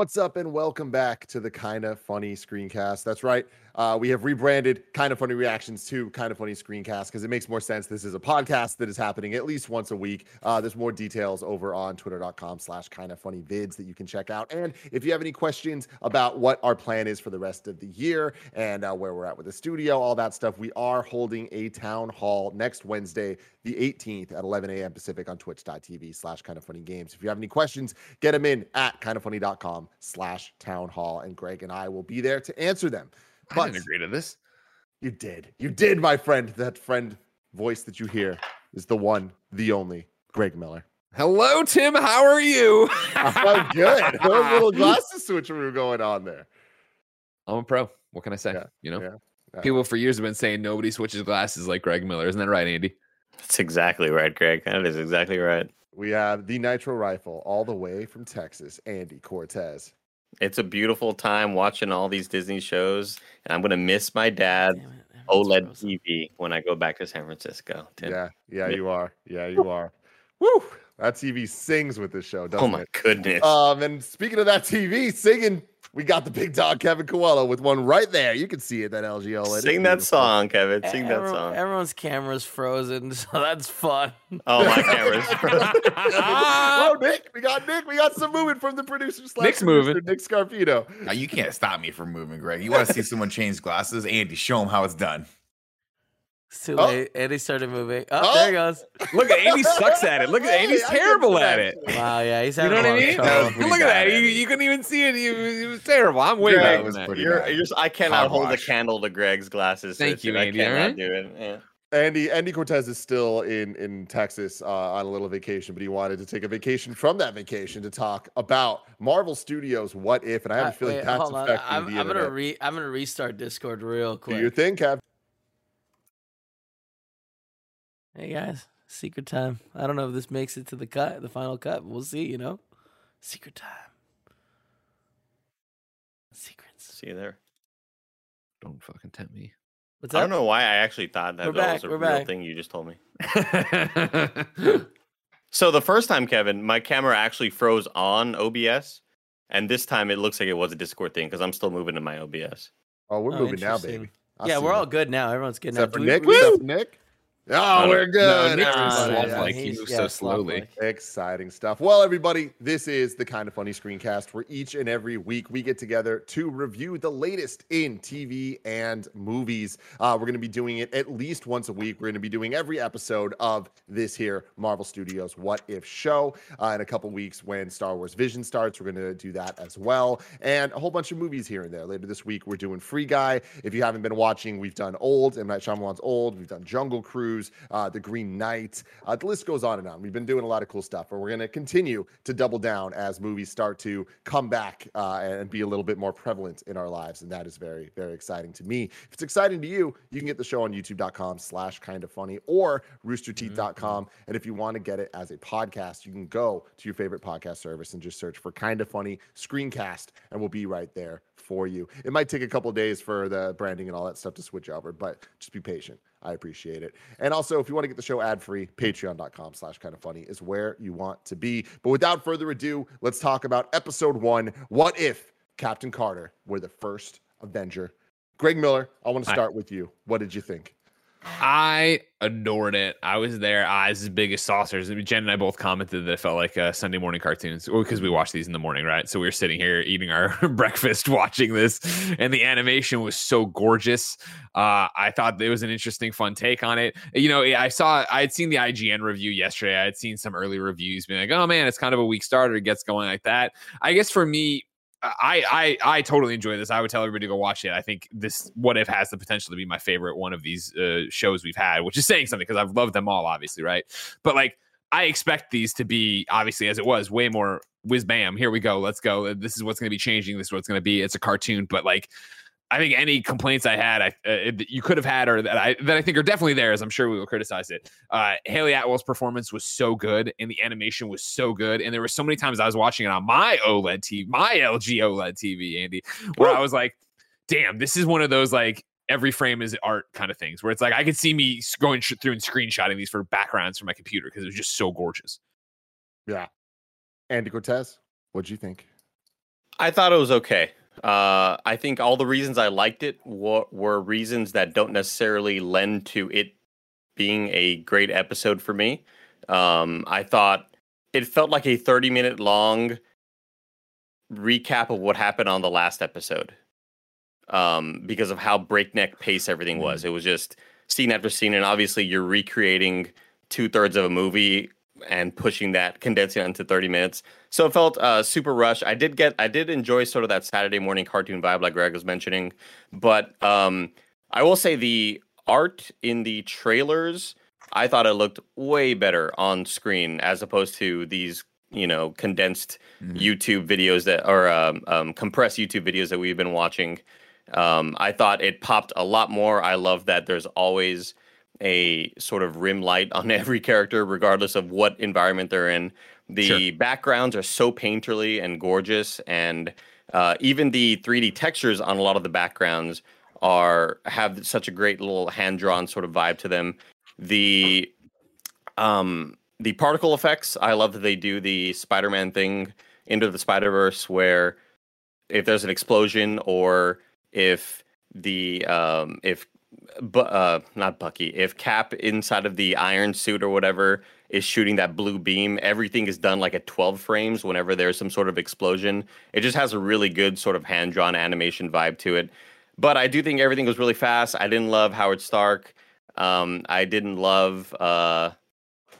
What's up, and welcome back to the Kind of Funny Screencast. That's right. Uh, we have rebranded Kind of Funny Reactions to Kind of Funny Screencast because it makes more sense. This is a podcast that is happening at least once a week. Uh, there's more details over on twitter.com slash kind of funny vids that you can check out. And if you have any questions about what our plan is for the rest of the year and uh, where we're at with the studio, all that stuff, we are holding a town hall next Wednesday, the 18th at 11 a.m. Pacific on twitch.tv slash kind of funny games. If you have any questions, get them in at kindoffunny.com slash town hall. And Greg and I will be there to answer them. I didn't agree to this. You did. You did, my friend. That friend voice that you hear is the one, the only Greg Miller. Hello, Tim. How are you? oh, good. Those little glasses switcheroo going on there. I'm a pro. What can I say? Yeah, you know, yeah, yeah. people for years have been saying nobody switches glasses like Greg Miller. Isn't that right, Andy? That's exactly right, Greg. That is exactly right. We have the Nitro Rifle all the way from Texas, Andy Cortez. It's a beautiful time watching all these Disney shows, and I'm gonna miss my dad Damn it, that OLED frozen. TV when I go back to San Francisco. Tim. Yeah, yeah, Yeah. you are. Yeah, you are. Woo! That TV sings with this show, doesn't Oh my it? goodness. Um, and speaking of that TV singing, we got the big dog Kevin Coelho with one right there. You can see it that LG OLED. Sing that song, Kevin. Sing that song. Everyone's camera's frozen, so that's fun. Oh, my camera's. oh, Nick, we got Nick. We got some movement from the producer. slash Nick's producer, moving. Nick Scarpino. Now you can't stop me from moving, Greg. You want to see someone change glasses? Andy, show him how it's done. It's too Oh. late. Andy started moving. Oh, Oh. there he goes. Look at Andy sucks at it. Look at Hey, Andy's I can terrible at it. Wow, yeah, he's You having know what a I lot of mean? That was Look at that. You, Andy. you couldn't even see it. You- It was terrible. I'm way Yeah, better than that. You're, bad. you're just, I cannot hold a Hogwash. candle to Greg's glasses. Thank Tim. you, I Andy, cannot alright? do it. Yeah. Andy Andy Cortez is still in in Texas uh, on a little vacation, but he wanted to take a vacation from that vacation to talk about Marvel Studios. What if? And I have a feeling wait, that's affecting I'm, the I'm gonna re I'm gonna restart Discord real Do your quick. thing, Kev. Hey guys, secret time. I don't know if this makes it to the cut, the final cut. We'll see. You know, secret time. Secrets. See you there. Don't fucking tempt me. What's I don't know why I actually thought that that back, was a real back. thing you just told me. So the first time, Kevin, my camera actually froze on OBS, and this time it looks like it was a Discord thing because I'm still moving to my OBS. Oh, we're Oh, moving now, baby. I yeah, we're that. all good now. Everyone's good Except now. for Do we- Nick. we- Except for Nick. Oh, No, we're no, good. Nick's Nah, sloth yeah, like he he's- moves yeah, so slowly. Exciting stuff. Well, everybody, this is the kind of funny screencast where each and every week we get together to review the latest in TV and movies. Uh, we're going to be doing it at least once a week. We're going to be doing every episode of this here Marvel Studios What If show. Uh, in a couple weeks, when Star Wars Vision starts, we're going to do that as well. And a whole bunch of movies here and there. Later this week, we're doing Free Guy. If you haven't been watching, we've done Old, M. Night Shyamalan's Old. We've done Jungle Cruise, uh, The Green Knight. Uh, the list goes on and on. We've been doing a lot of cool stuff, and we're going to continue to double down as movies start to come back uh, and be a little bit more prevalent in our lives. And that is very, very exciting to me. If it's exciting to you, you can get the show on youtube.com slash kind of funny or roosterteeth.com. And if you want to get it as a podcast, you can go to your favorite podcast service and just search for kind of funny screencast, and we'll be right there for you. It might take a couple days for the branding and all that stuff to switch over, but just be patient. I appreciate it. And also, if you want to get the show ad free, patreon.com slash kind of funny is where you want to be. But without further ado, let's talk about episode one What If Captain Carter were the first Avenger? Greg Miller, I want to Hi. start with you. What did you think? I adored it. I was there, eyes as big as saucers. Jen and I both commented that it felt like uh, Sunday morning cartoons because we watch these in the morning, right? So we were sitting here eating our breakfast, watching this, and the animation was so gorgeous. Uh, I thought it was an interesting, fun take on it. You know, I saw, I had seen the IGN review yesterday. I had seen some early reviews being like, oh man, it's kind of a weak starter. It gets going like that. I guess for me, I I I totally enjoy this. I would tell everybody to go watch it. I think this What If has the potential to be my favorite one of these uh, shows we've had, which is saying something because I've loved them all, obviously, right? But like I expect these to be obviously as it was way more whiz bam. Here we go. Let's go. This is what's going to be changing. This is what's going to be. It's a cartoon, but like I think any complaints I had, I uh, you could have had, or that I that I think are definitely there, as I'm sure we will criticize it. Uh, Hayley Atwell's performance was so good, and the animation was so good, and there were so many times I was watching it on my OLED TV, my LG OLED TV, Andy, where I was like, "Damn, this is one of those like every frame is art kind of things, where it's like I could see me going sh- through and screenshotting these for backgrounds for my computer because it was just so gorgeous." Yeah, Andy Cortez, what'd you think? I thought it was okay. Uh, I think all the reasons I liked it were, were reasons that don't necessarily lend to it being a great episode for me. Um, I thought it felt like a 30 minute long recap of what happened on the last episode um, because of how breakneck pace everything was. It was just scene after scene, and obviously you're recreating two thirds of a movie and pushing that, condensing it into 30 minutes. So it felt uh, super rushed. I did get, I did enjoy sort of that Saturday morning cartoon vibe, like Greg was mentioning. But um, I will say the art in the trailers, I thought it looked way better on screen as opposed to these, you know, condensed Mhm. YouTube videos that are um, um, compressed YouTube videos that we've been watching. Um, I thought it popped a lot more. I love that there's always a sort of rim light on every character, regardless of what environment they're in. The backgrounds are so painterly and gorgeous, and uh, even the 3D textures on a lot of the backgrounds are have such a great little hand drawn sort of vibe to them. The um, the particle effects, I love that they do the Spider Man thing into the Spider Verse, where if there's an explosion or if the um, if bu- uh, not Bucky, if Cap inside of the iron suit or whatever is shooting that blue beam, everything is done like at 12 frames whenever there's some sort of explosion. It just has a really good sort of hand drawn animation vibe to it. But I do think everything was really fast. I didn't love Howard Stark. Um, I didn't love uh,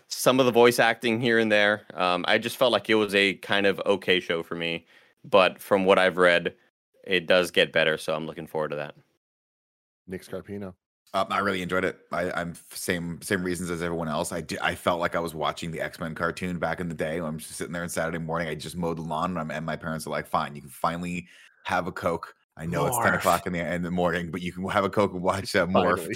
some of the voice acting here and there. Um, I just felt like it was a kind of okay show for me. But from what I've read, it does get better. So I'm looking forward to that. Nick Scarpino. Um, I really enjoyed it. I, I'm same same reasons as everyone else. I I felt like I was watching the X Men cartoon back in the day. I'm just sitting there on Saturday morning. I just mowed the lawn, and, I'm, and my parents are like, "Fine, you can finally have a Coke. I know it's ten o'clock in the in the morning, but you can have a Coke and watch uh, Morph."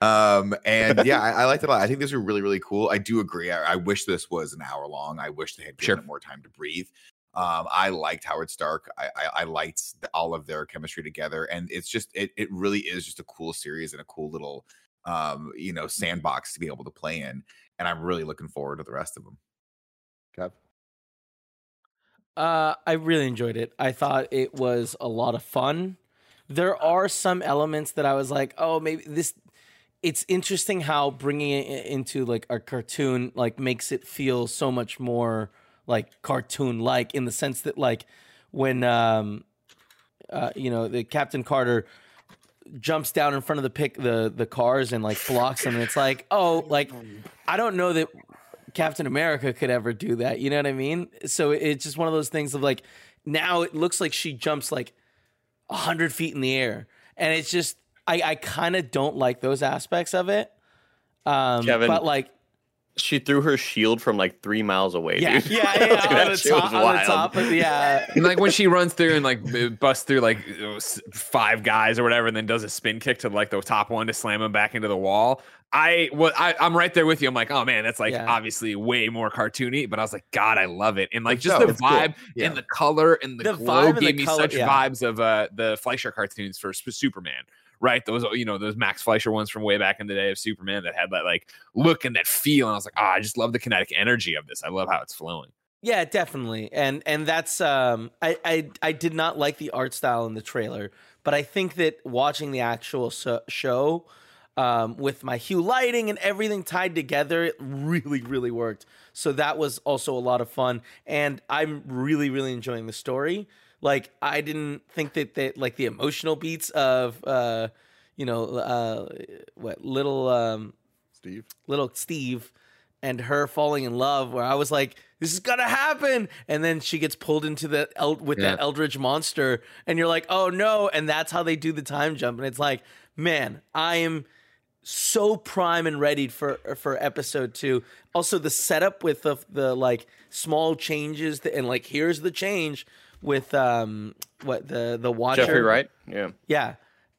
Um, and yeah, I, I liked it a lot. I think these are really, really cool. I do agree. I, I wish this was an hour long. I wish they had given Sure. it more time to breathe. Um, I liked Howard Stark. I, I, I liked the, all of their chemistry together, and it's just it it really is just a cool series and a cool little um you know sandbox to be able to play in. And I'm really looking forward to the rest of them. Kev. Uh, I really enjoyed it. I thought it was a lot of fun. There are some elements that I was like, oh, maybe this. It's interesting how bringing it into like a cartoon like makes it feel so much more like cartoon like in the sense that like when um uh you know the Captain Carter jumps down in front of the pick the the cars and like blocks them and it's like oh like I don't know that Captain America could ever do that. You know what I mean? So it's just one of those things of like now it looks like she jumps like a hundred feet in the air, and it's just I I kind of don't like those aspects of it. Um, Kevin, but like She threw her shield from like three miles away. yeah, dude. yeah, yeah, Like, on that the was top, on the wild. top, of, yeah. And like when she runs through and like busts through like uh, five guys or whatever, and then does a spin kick to like the top one to slam him back into the wall. I what I, I'm right there with you. I'm like, oh man, that's like Yeah. obviously way more cartoony, but I was like, God, I love it. And like just so- the it's cool. vibe Yeah. and the color and the, The glow vibe and the gave me color- such yeah. vibes of uh the Fleischer cartoons for Sp- Superman. Right, those you know those Max Fleischer ones from way back in the day of Superman that had that like look and that feel, and I was like, ah, I just love the kinetic energy of this. I love how it's flowing. Yeah, definitely. And and that's um I I I did not like the art style in the trailer, but I think that watching the actual so- show um with my hue lighting and everything tied together, it really really worked. So that was also a lot of fun and I'm really really enjoying the story. Like I didn't think that that like the emotional beats of uh you know uh what little um Steve. little Steve and her falling in love where I was like, this is gonna happen. And then she gets pulled into the el- with that Yeah. eldritch monster, and you're like, oh no. And that's how they do the time jump. And it's like, man, I am so prime and ready for for episode two. Also, the setup with the the like small changes and like here's the change with um what the the watcher Jeffrey Wright. Yeah. yeah.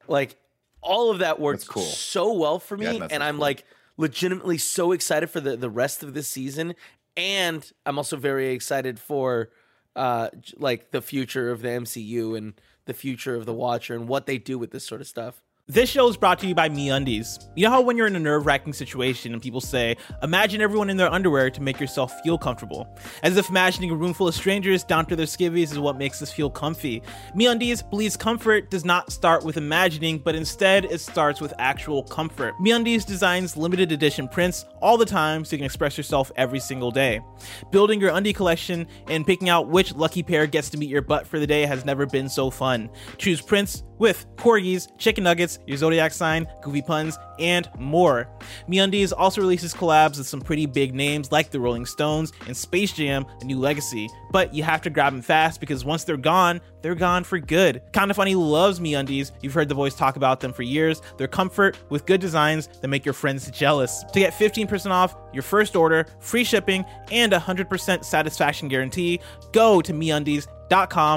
Like all of that works cool. so well for me. Yeah, and I'm cool. like legitimately so excited for the, the rest of this season. And I'm also very excited for uh like the future of the MCU and the future of the Watcher and what they do with this sort of stuff. This show is brought to you by MeUndies. You know how when you're in a nerve-wracking situation and people say, "Imagine everyone in their underwear to make yourself feel comfortable," as if imagining a room full of strangers down to their skivvies is what makes us feel comfy. MeUndies believes comfort does not start with imagining, but instead it starts with actual comfort. MeUndies designs limited edition prints all the time so you can express yourself every single day. Building your undie collection and picking out which lucky pair gets to meet your butt for the day has never been so fun. Choose prints with corgis, chicken nuggets, your zodiac sign, goofy puns, and more. MeUndies also releases collabs with some pretty big names like the Rolling Stones and Space Jam: A New Legacy. But you have to grab them fast because once they're gone, they're gone for good. Kinda Funny loves MeUndies. You've heard the voice talk about them for years. They're comfort with good designs that make your friends jealous. To get 15% off your first order, free shipping, and 100% satisfaction guarantee, go to MeUndies.com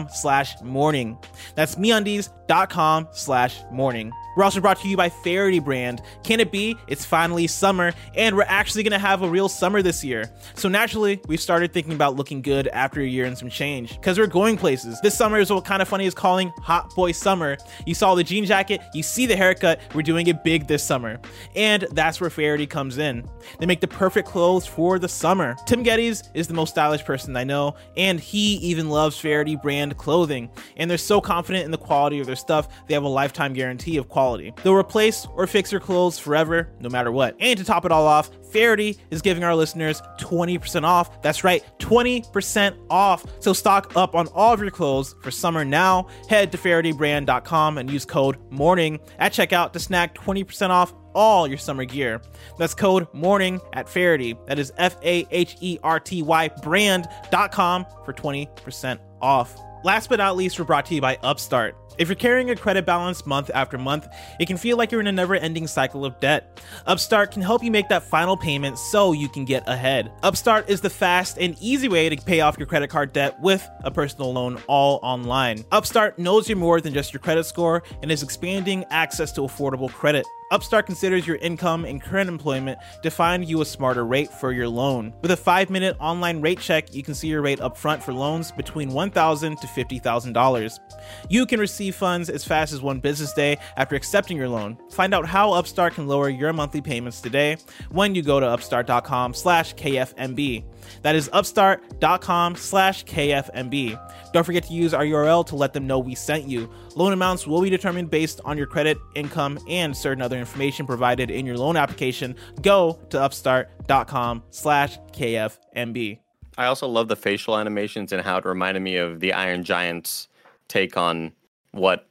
slash morning. That's MeUndies.com slash morning. We're also brought to you by Faherty Brand. Can it be? It's finally summer, and we're actually gonna have a real summer this year. So naturally, we've started thinking about looking good after a year and some change. Because we're going places. This summer is what kind of funny is calling Hot Boy Summer. You saw the jean jacket, you see the haircut, we're doing it big this summer. And that's where Faherty comes in. They make the perfect clothes for the summer. Tim Gettys is the most stylish person I know, and he even loves Faherty brand clothing. And they're so confident in the quality of their stuff, they have a lifetime guarantee of quality. They'll replace or fix your clothes forever, no matter what. And to top it all off, Faherty is giving our listeners 20% off. That's right, 20% off. So stock up on all of your clothes for summer now. Head to FahertyBrand.com and use code MORNING at checkout to snag 20% off all your summer gear. That's code MORNING at Faherty. That is F A H E R T Y brand.com for 20% off. Last but not least, we're brought to you by Upstart. If you're carrying a credit balance month after month, it can feel like you're in a never ending cycle of debt. Upstart can help you make that final payment so you can get ahead. Upstart is the fast and easy way to pay off your credit card debt with a personal loan all online. Upstart knows you're more than just your credit score and is expanding access to affordable credit. Upstart considers your income and current employment to find you a smarter rate for your loan. With a five minute online rate check, you can see your rate upfront for loans between $1,000 to $50,000. You can receive funds as fast as one business day after accepting your loan. Find out how Upstart can lower your monthly payments today when you go to upstart.com slash KFMB. That is upstart.com slash KFMB. Don't forget to use our URL to let them know we sent you. Loan amounts will be determined based on your credit, income, and certain other information provided in your loan application. Go to upstart.com slash KFMB. I also love the facial animations and how it reminded me of the Iron Giant's take on what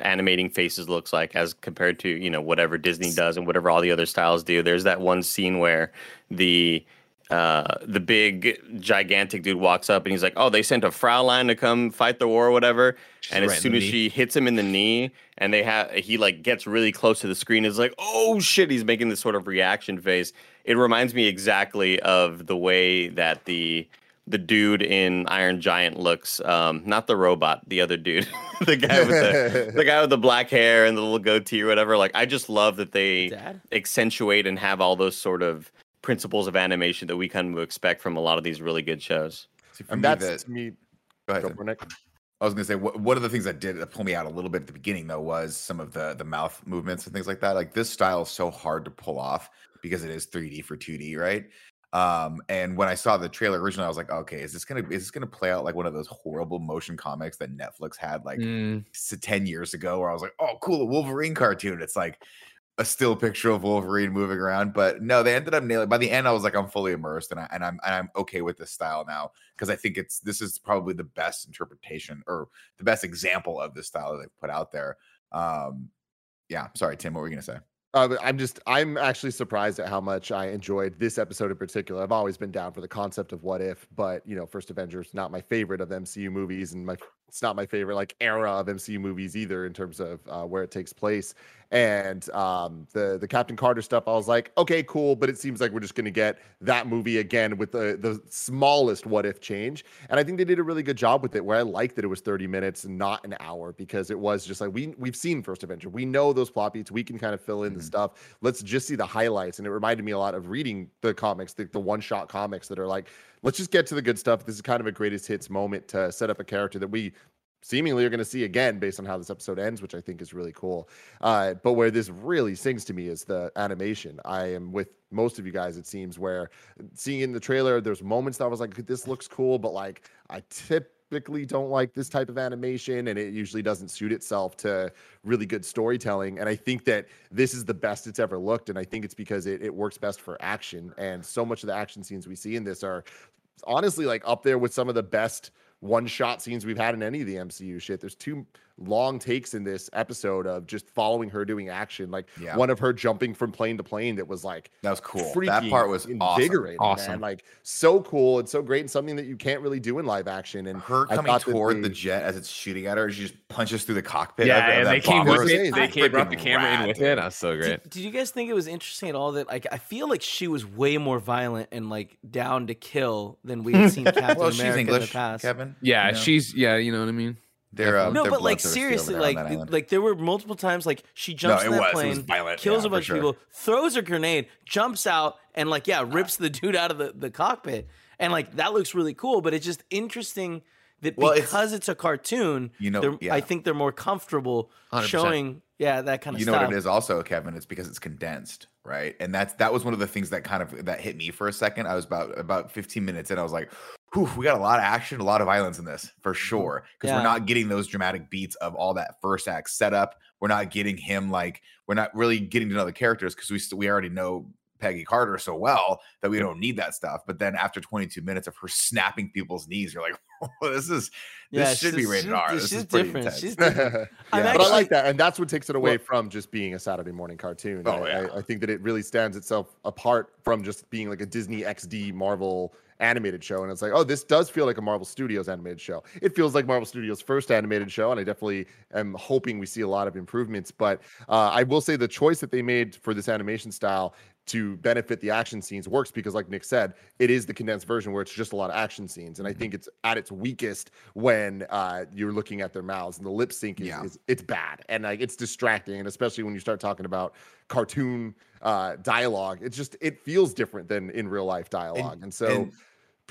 animating faces looks like as compared to you know whatever Disney does and whatever all the other styles do. There's that one scene where the uh the big gigantic dude walks up and he's like, "Oh, they sent a Fraulein to come fight the war or whatever." and as right in soon as knee. she hits him in the knee and they have he like gets really close to the screen is like, "Oh shit." He's making this sort of reaction face. It reminds me exactly of the way that the the dude in Iron Giant looks, um, not the robot, the other dude, the guy with the the guy with the black hair and the little goatee or whatever. Like, I just love that they Dad? accentuate and have all those sort of principles of animation that we kind of expect from a lot of these really good shows. See, And me, that's the- to me. go ahead, Go Tim. for it, Nick. I was gonna say what one of the things that did that pull me out a little bit at the beginning though was some of the the mouth movements and things like that. Like this style is so hard to pull off because it is 3D for 2D, right? Um, and when I saw the trailer originally, I was like, okay, is this gonna is this gonna play out like one of those horrible motion comics that Netflix had like Mm, 10 years ago where I was like, oh, cool, a Wolverine cartoon. It's like a still picture of Wolverine moving around. But no, they ended up nailing by the end. I was like, I'm fully immersed and I and I'm and I'm okay with this style now because I think it's this is probably the best interpretation or the best example of this style that they've put out there. Um yeah, sorry, Tim, what were you gonna say? Uh, I'm just, I'm actually surprised at how much I enjoyed this episode in particular. I've always been down for the concept of what if, but you know, First Avengers not my favorite of MCU movies, and my it's not my favorite like era of MCU movies either in terms of uh, where it takes place. And um, the the Captain Carter stuff, I was like, okay, cool, but it seems like we're just going to get that movie again with the the smallest what if change. And I think they did a really good job with it. Where I liked that it was 30 minutes not an hour because it was just like we we've seen First Avenger, we know those plot beats, we can kind of fill in Mm-hmm. the stuff. Let's just see the highlights. And it reminded me a lot of reading the comics, the, the one shot comics that are like, let's just get to the good stuff. This is kind of a greatest hits moment to set up a character that we seemingly are going to see again based on how this episode ends, which I think is really cool. Uh, but where this really sings to me is the animation. I am with most of you guys, it seems, where seeing in the trailer, there's moments that I was like, this looks cool, but like I typically don't like this type of animation and it usually doesn't suit itself to really good storytelling. And I think that this is the best it's ever looked. And I think it's because it, it works best for action. And so much of the action scenes we see in this are honestly like up there with some of the best one shot scenes we've had in any of the MCU shit. There's two long takes in this episode of just following her doing action, like Yeah. one of her jumping from plane to plane. That was like That was cool. freaking That part was invigorating, Awesome. man. Like so cool and so great, and something that you can't really do in live action. And Her I coming toward they- the jet as it's shooting at her, she just punches through the cockpit. Yeah, of, of and that they came bomber. with it. It's They came brought the freaking camera in with it. That was so great. Did, did you guys think it was interesting at all that like I feel like she was way more violent and like down to kill than we had seen Captain Well, she's America in the past? Kevin. Yeah, you know? she's yeah, you know what I mean. They're, uh, no, they're but like seriously, like that th- island. like there were multiple times like she jumps it in that was. Plane, violent, kills yeah, a bunch of people, throws a grenade, jumps out, and like yeah, rips the dude out of the, the cockpit, and like that looks really cool. But it's just interesting that Well, because it's, a cartoon, You know, yeah. I think they're more comfortable 100%. showing yeah that kind of stuff. you know what it is also kevin it's because it's condensed right and that's that was one of the things that kind of that hit me for a second i was about about 15 minutes and i was like Whew, we got a lot of action a lot of violence in this for mm-hmm. sure because Yeah. we're not getting those dramatic beats of all that first act setup we're not getting him like we're not really getting to know the characters because we st- we already know Peggy Carter so well that we don't need that stuff. But then after 22 minutes of her snapping people's knees, you're like, oh, this is this Yeah, should be she's- rated she's- R. This she's is pretty different. intense. She's different. I'm Yeah. but I like that, and that's what takes it away Well- from just being a Saturday morning cartoon. Oh, I, yeah. I, I think that it really stands itself apart from just being like a Disney XD Marvel animated show. And it's like, oh, this does feel like a Marvel Studios animated show. It feels like Marvel Studios' first animated show, and I definitely am hoping we see a lot of improvements. But uh, I will say the choice that they made for this animation style to benefit the action scenes works because like nick said it is the condensed version where it's just a lot of action scenes. And i think it's at its weakest when uh, you're looking at their mouths and the lip sync is, Yeah. is it's bad. And like it's distracting. And especially when you start talking about cartoon uh, dialogue it's just it feels different than in real life dialogue. And, so and-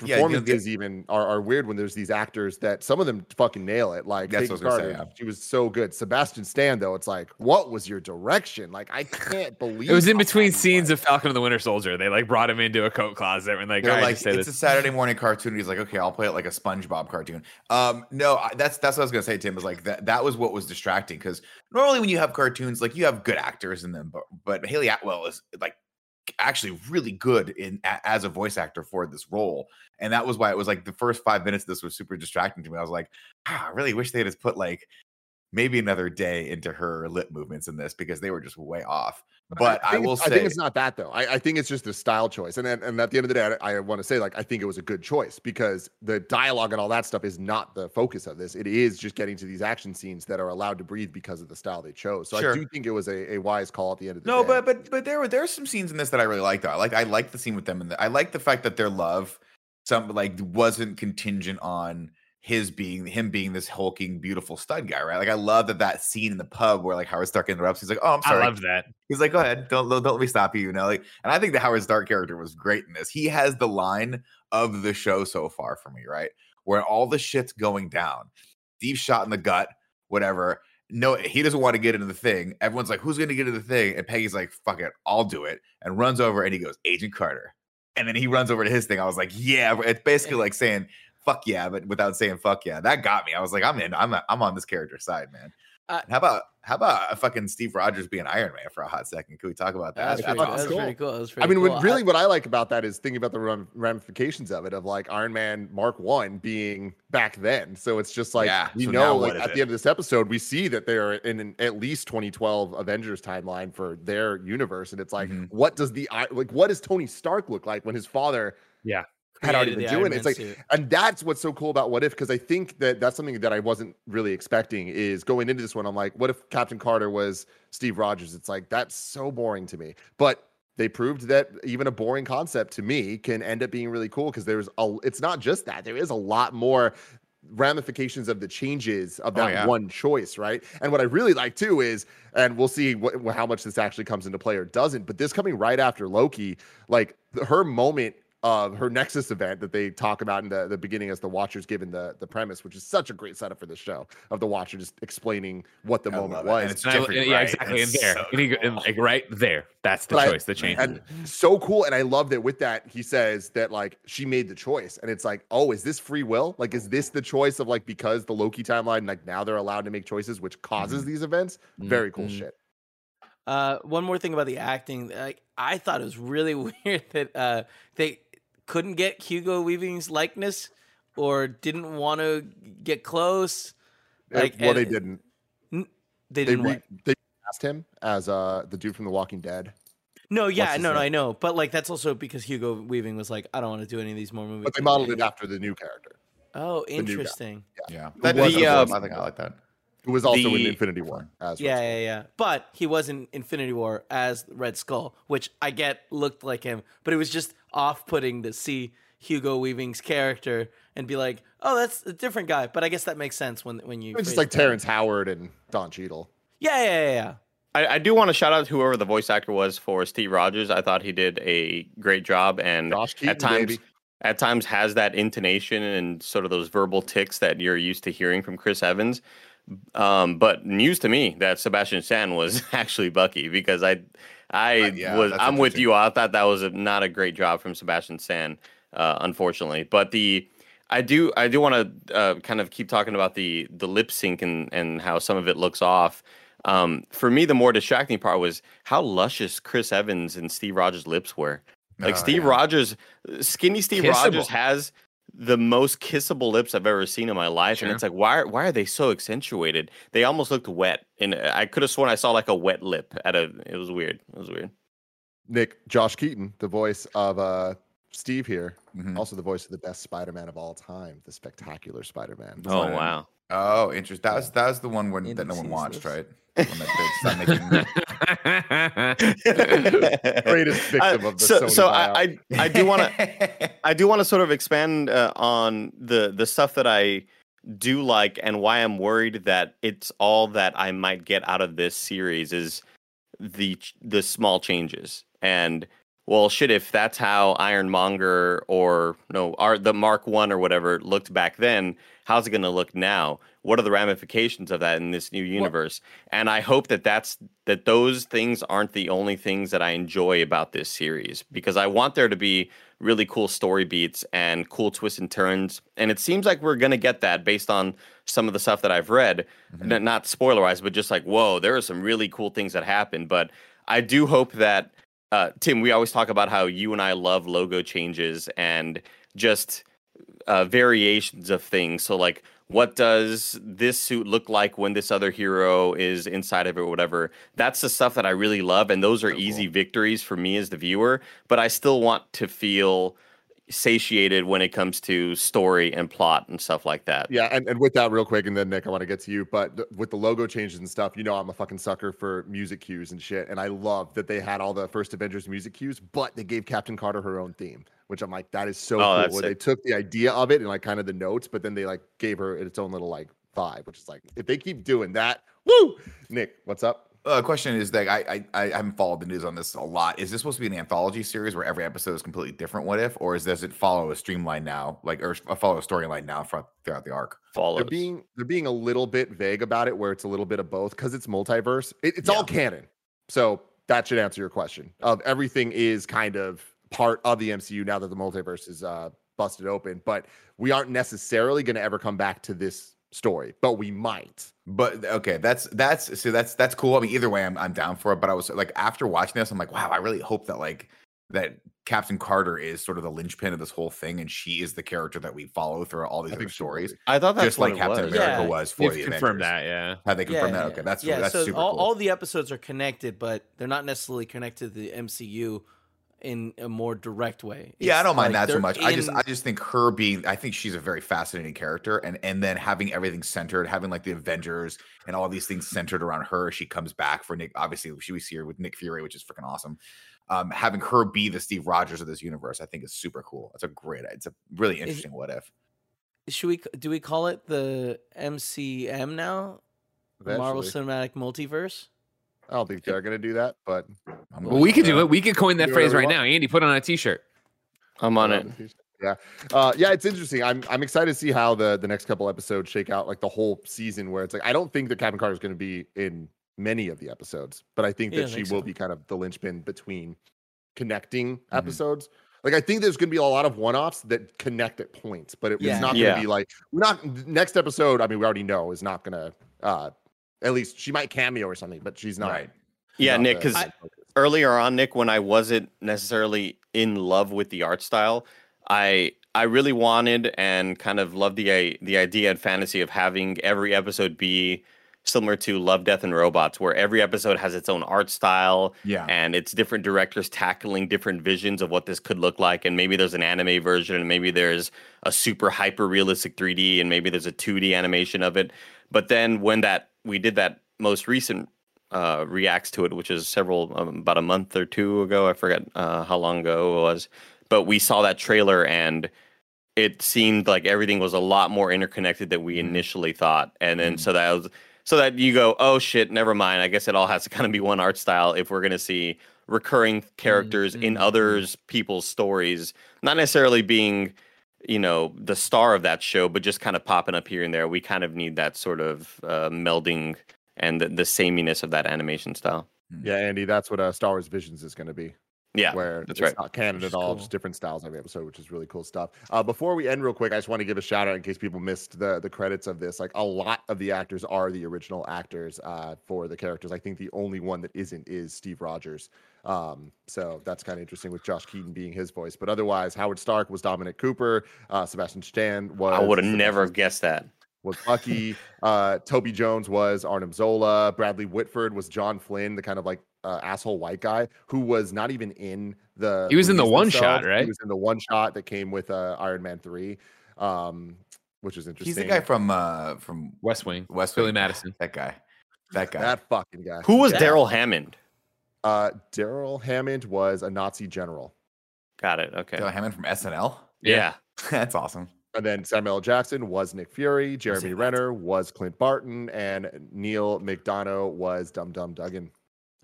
yeah, you know, the- performances even are, are weird when there's these actors that some of them fucking nail it like That's Peggy what I was gonna Carter, say, yeah. she was so good sebastian stan though it's like what was your direction like i can't believe It was in between scenes was. of Falcon and the Winter Soldier. They like brought him into a coat closet and like, They're all right, like, say it's this. a Saturday morning cartoon. He's like, okay, I'll play it like a SpongeBob cartoon. Um, no, I, that's that's what I was gonna say, Tim. Is like that that was what was distracting because normally when you have cartoons, like you have good actors in them, but but Hayley Atwell is like actually really good in a, as a voice actor for this role, and that was why it was like the first five minutes of this was super distracting to me. I was like, ah, I really wish they had just put like maybe another day into her lip movements in this because they were just way off. But I, think will say, I think it's not that though. I, I think it's just a style choice, and then- and at the end of the day, I, I want to say like I think it was a good choice because the dialogue and all that stuff is not the focus of this. It is just getting to these action scenes that are allowed to breathe because of the style they chose. So Sure. I do think it was a, a wise call at the end of the No, day. No, but but but there were there are some scenes in this that I really liked. Though. I like I like the scene with them, and the, I like the fact that their love, some like wasn't contingent on his being him being this hulking beautiful stud guy, right? Like I love that that scene in the pub where like Howard Stark interrupts. He's like, "Oh, I'm sorry. I sorry." loved that. He's like, "Go ahead, don't don't let me stop you." You know, like, and I think the Howard Stark character was great in this. He has the line of the show so far for me, right? Where all the shit's going down, deep shot in the gut, whatever. No, he doesn't want to get into the thing. Everyone's like, "Who's going to get into the thing?" And Peggy's like, "Fuck it, I'll do it," and runs over and he goes, "Agent Carter," and then he runs over to his thing. I was like, "Yeah," it's basically like saying. Fuck yeah, but without saying fuck yeah, that got me. I was like, I'm in. I'm I'm on this character side, man. How about how about a fucking Steve Rogers being Iron Man for a hot second? Can we talk about that? That's, pretty, cool. that's cool. pretty cool. That's I mean, cool. what, really, what I like about that is thinking about the ramifications of it, of like Iron Man Mark One being back then. So it's just like Yeah, we so know, like at it? the end of this episode, we see that they're in an at least 2012 Avengers timeline for their universe, and it's like, Mhm. what does the I- like what does Tony Stark look like when his father Yeah. Had already been doing Iron it? It's Man like suit. and that's what's so cool about what if because i think that that's something that i wasn't really expecting is going into this one i'm like what if captain carter was steve rogers it's like that's so boring to me but they proved that even a boring concept to me can end up being really cool because there's a it's not just that there is a lot more ramifications of the changes of Oh, that yeah. one choice right and what i really like too is and we'll see wh- how much this actually comes into play or doesn't but this coming right after loki like her moment of her Nexus event that they talk about in the, the beginning as the Watcher's given the the premise, which is such a great setup for the show of the Watcher just explaining what the I moment love it. And was. it's And I- Jeffrey yeah, exactly. And It's there, so and he go- and, like right there, that's the But I- choice. The change. and so cool. And I love that with that, he says that like she made the choice. And it's like, oh, is this free will? Like, is this the choice of like because the Loki timeline, like now they're allowed to make choices, which causes these events? Very cool Mhm. shit. Uh, one more thing about the acting, like I thought it was really weird that uh, they couldn't get Hugo Weaving's likeness or didn't want to get close. Like, well, they didn't. They They didn't. re- what? they cast him as uh the dude from The Walking Dead. No, yeah, no, no. I know, but like that's also because Hugo Weaving was like, I don't want to do any of these more movies. But they modeled it after the new character, Oh, interesting. Yeah, Who that was the, awesome. uh, I think I like that. who was also in Infinity War as Yeah, Red yeah, yeah. But he was in Infinity War as Red Skull, which I get looked like him, but it was just off-putting to see Hugo Weaving's character and be like, "Oh, that's a different guy." But I guess that makes sense when when you. It's just like it that. Terrence Howard and Don Cheadle. Yeah, yeah, yeah, yeah. I, I do want to shout out whoever the voice actor was for Steve Rogers. I thought he did a great job, and Josh Keaton, at times, baby. at times has that intonation and sort of those verbal ticks that you're used to hearing from Chris Evans. Um, but news to me that Sebastian Stan was actually Bucky because I, I Uh, yeah, was I'm with you. I thought that was a, not a great job from Sebastian Stan, uh, unfortunately. But the I do I do want to uh, kind of keep talking about the the lip sync and and how some of it looks off. Um, for me, the more distracting part was how luscious Chris Evans and Steve Rogers' lips were. Like Oh, Steve yeah. Rogers, skinny Steve Kissable. Rogers has the most kissable lips I've ever seen in my life, and it's like why are- why are they so accentuated? They almost looked wet, and I could have sworn I saw like a wet lip at a. It was weird. It was weird. Nick Josh Keaton, the voice of uh Steve here, Mhm. also the voice of the best Spider-Man of all time, the spectacular Spider-Man. Oh Fine. wow. Oh, interesting. That was that was the one when that no one watched, see right? When that they stopped Greatest victim of the so, Sony so I, I I do want to I do want to sort of expand uh, on the the stuff that I do like and why I'm worried that it's all that I might get out of this series is the the small changes. And well shit if that's how Ironmonger or no our the Mark 1 or whatever looked back then how's it going to look now? What are the ramifications of that in this new universe? And I hope that that's that those things aren't the only things that I enjoy about this series because I want there to be really cool story beats and cool twists and turns and it seems like we're going to get that based on some of the stuff that I've read. Mm-hmm. N- not spoilerized but just like whoa there are some really cool things that happen but I do hope that uh, Tim we always talk about how you and I love logo changes and just uh, variations of things. So, like, what does this suit look like when this other hero is inside of it, or whatever? That's the stuff that I really love, and those are easy victories for me as the viewer. But I still want to feel satiated when it comes to story and plot and stuff like that. Yeah, and, and with that, real quick, and then Nick, I want to get to you. But th- with the logo changes and stuff, you know, I'm a fucking sucker for music cues and shit. And I love that they had all the first Avengers music cues, but they gave Captain Carter her own theme, which I'm like, that is so Oh, cool. Where they took the idea of it and like kind of the notes, but then they like gave her its own little like vibe, which is like, if they keep doing that, woo! Nick, what's up? Uh, question is that I, I I haven't followed the news on this a lot. Is this supposed to be an anthology series where every episode is completely different? What if, or is does it follow a streamline now, like or uh, follow a storyline now throughout, throughout the arc? Follows. They're being they're being a little bit vague about it, where it's a little bit of both because it's multiverse. It, it's all canon, so that should answer your question. Of everything is kind of part of the MCU now that the multiverse is uh, busted open, but we aren't necessarily going to ever come back to this story, but we might. But okay, that's that's so that's that's cool. I mean, either way, I'm I'm down for it. But I was like, after watching this, I'm like, wow, I really hope that like that Captain Carter is sort of the linchpin of this whole thing, and she is the character that we follow through all these I other think she will stories. I thought that's just what like it Captain was. America Yeah. was for You've the confirmed Avengers. that, yeah. Have they confirmed that? Okay, that's yeah. that's so super all, cool. all the episodes are connected, but they're not necessarily connected to the MCU in a more direct way. yeah, I don't mind like that so much. I just I just think her being I think she's a very fascinating character and and then having everything centered, having like the Avengers and all these things centered around her. She comes back for Nick. Obviously, she we see her with Nick Fury, which is freaking awesome. Um, having her be the Steve Rogers of this universe, I think is super cool. It's a great, it's a really interesting what if. should we do we call it the MCM now? The Marvel Cinematic Multiverse. I don't think they're gonna do that, but I'm Well, we could do it. We could coin that phrase right we now. Andy, put it on a t-shirt. I'm on it. Yeah, uh, yeah, it's interesting. I'm I'm excited to see how the the next couple episodes shake out, like the whole season. Where it's like I don't think that Captain Carter is going to be in many of the episodes, but I think that I she think will so. be kind of the linchpin between connecting Mhm. episodes. Like I think there's going to be a lot of one-offs that connect at points, but it, Yeah. it's not going to Yeah. be like we're not next episode. I mean, we already know is not going to. uh At least she might cameo or something, but she's not. Right. Yeah, not Nick, 'cause earlier on, Nick, when I wasn't necessarily in love with the art style, I I really wanted and kind of loved the uh, the idea and fantasy of having every episode be similar to Love, Death, and Robots, where every episode has its own art style Yeah. and it's different directors tackling different visions of what this could look like. And maybe there's an anime version, and maybe there's a super hyper realistic 3D, and maybe there's a 2D animation of it. But then when that we did that most recent uh, reacts to it, which is several um, about a month or two ago. I forget uh, how long ago it was, but we saw that trailer and it seemed like everything was a lot more interconnected than we initially thought. And then Mhm. so that was so that you go, oh shit, never mind. I guess it all has to kind of be one art style if we're gonna see recurring characters in mhm. others people's stories, not necessarily being you know the star of that show but just kind of popping up here and there we kind of need that sort of uh, melding and the, the sameness of that animation style Yeah, Andy, that's what uh, Star Wars Visions is going to be. yeah where that's it's right. not canon Which at all, cool. just different styles every episode, which is really cool stuff. Uh, before we end real quick, I just want to give a shout out in case people missed the the credits of this. Like a lot of the actors are the original actors uh, for the characters. I think the only one that isn't is Steve Rogers. Um, so that's kind of interesting with Josh Keaton being his voice. But otherwise, Howard Stark was Dominic Cooper. Uh, Sebastian Stan was. i would have never have guessed that was Bucky. uh, Toby Jones was Arnim Zola. Bradley Whitford was John Flynn, the kind of like uh, asshole white guy who was not even in the. He was in the movies one shot, right? He was in the one shot that came with uh, Iron Man three, um, which is interesting. He's the guy from uh from West Wing. West Billy Madison. That guy. That guy. that fucking guy. who was Yeah. darrell hammond Uh, Darrell Hammond was a Nazi general, got it okay Darrell Hammond from SNL. yeah That's awesome. and then Samuel L. Jackson was Nick Fury. Jeremy that? Renner was Clint Barton, and Neal McDonough was Dum Dum Dugan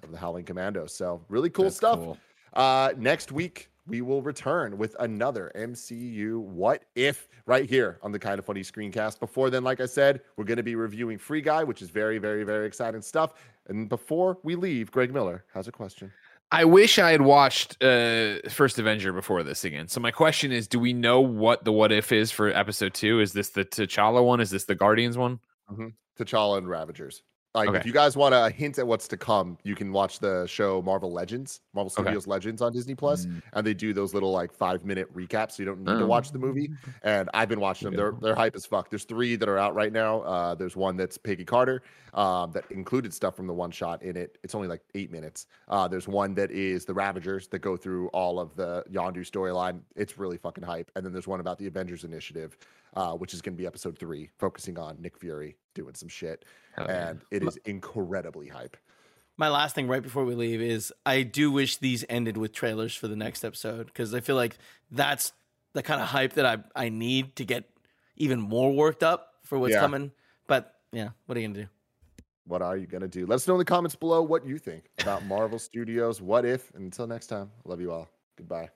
of the Howling Commandos. So really cool That's stuff. cool. Uh, next week, we will return with another MCU What If right here on the Kind of Funny Screencast. Before then, like I said, we're going to be reviewing Free Guy, which is very, very, very exciting stuff. And before we leave, Greg Miller has a question. I wish I had watched uh First Avenger before this again. So my question is, do we know what the what if is for episode two? Is this the T'Challa one? Is this the Guardians one? T'Challa and Ravagers. Like, if you guys want a hint at what's to come, you can watch the show Marvel Legends, Marvel Okay. Studios Legends on Disney Plus, Mm. and they do those little like five minute recaps, so you don't need to watch the movie. And I've been watching them; they're they're hype as fuck. There's three that are out right now. Uh, there's one that's Peggy Carter, um, that included stuff from the one shot in it. It's only like eight minutes. Uh, there's one that is the Ravagers that go through all of the Yondu storyline. It's really fucking hype. And then there's one about the Avengers Initiative, uh, which is going to be episode three, focusing on Nick Fury doing some shit Hell yeah. and it is incredibly hype. My last thing right before we leave is I do wish these ended with trailers for the next episode because I feel like that's the kind of hype that I I need to get even more worked up for what's Yeah. coming. But yeah, what are you gonna do? What are you gonna do? Let us know in the comments below what you think about Marvel Studios. What if? And until next time, love you all. Goodbye.